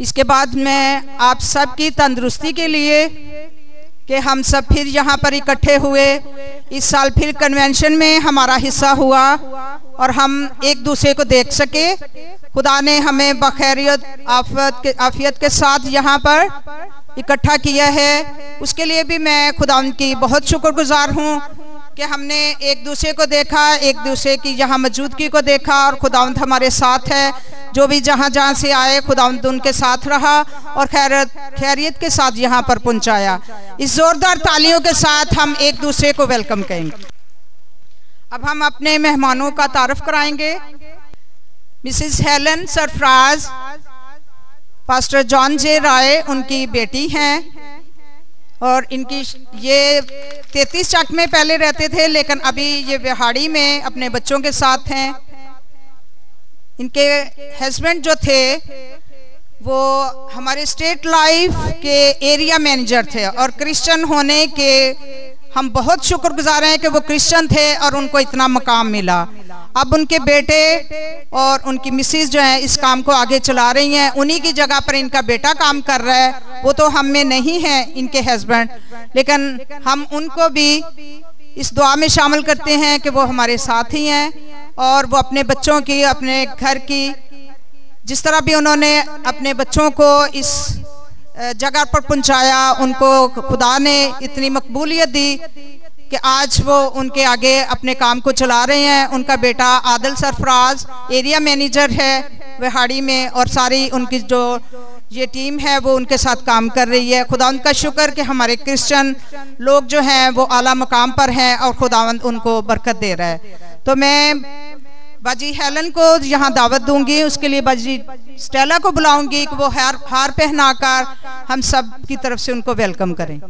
इसके बाद मैं आप सबकी तंदुरुस्ती के लिए कि हम सब फिर यहाँ पर इकट्ठे हुए। इस साल फिर कन्वेंशन में हमारा हिस्सा हुआ और हम एक दूसरे को देख सके। खुदा ने हमें बखैरियत, आफत के, आफियत के साथ यहाँ पर इकट्ठा किया है। उसके लिए भी मैं खुदा की बहुत शुक्रगुजार हूँ कि हमने एक दूसरे को देखा, एक दूसरे की यहाँ मौजूदगी को देखा और खुदावंत हमारे साथ है। जो भी जहाँ जहाँ से आए, खुदावंत उनके साथ रहा और खैरत खैरियत के साथ यहाँ पर पहुँचाया। इस जोरदार तालियों के साथ हम एक दूसरे को वेलकम करेंगे अब हम अपने मेहमानों का तारफ कराएँगे। Mrs Helen Sarfaraz pastor John J Rai, उनकी बेटी हैं और इनकी ये तैतीस चक में पहले रहते थे, लेकिन अभी ये बिहाड़ी में अपने बच्चों के साथ हैं। इनके हस्बैंड जो थे, वो हमारे स्टेट लाइफ के एरिया मैनेजर थे और क्रिश्चियन होने के हम बहुत शुक्रगुजार हैं कि वो क्रिश्चियन थे और उनको इतना मकाम मिला। अब उनके बेटे और उनकी मिसिस जो है इस काम को आगे चला रही हैं, उन्हीं की जगह पर इनका बेटा काम कर रहा है। वो तो हम में नहीं है इनके हस्बैंड लेकिन हम उनको भी इस दुआ में शामिल करते हैं कि वो हमारे साथ ही हैं। और वो अपने बच्चों की, अपने घर की, जिस तरह भी उन्होंने अपने बच्चों को इस जगह पर पहुँचाया, उनको खुदा ने इतनी मकबूलियत दी कि आज वो उनके आगे अपने काम को चला रहे हैं। उनका बेटा आदल सरफराज एरिया मैनेजर है विहाड़ी में और सारी उनकी जो, ये टीम है, वो उनके साथ काम कर रही है। खुदा उनका शुक्र कि हमारे क्रिश्चियन लोग जो हैं, वो आला मकाम पर हैं और खुदावंद उनको बरकत दे रहा है। तो मैं बाजी हेलन को यहाँ दावत दूँगी, उसके लिए बाजी स्टेला को बुलाऊँगी कि वो हार हार पहनाकर हम सब की तरफ़ से उनको वेलकम करें।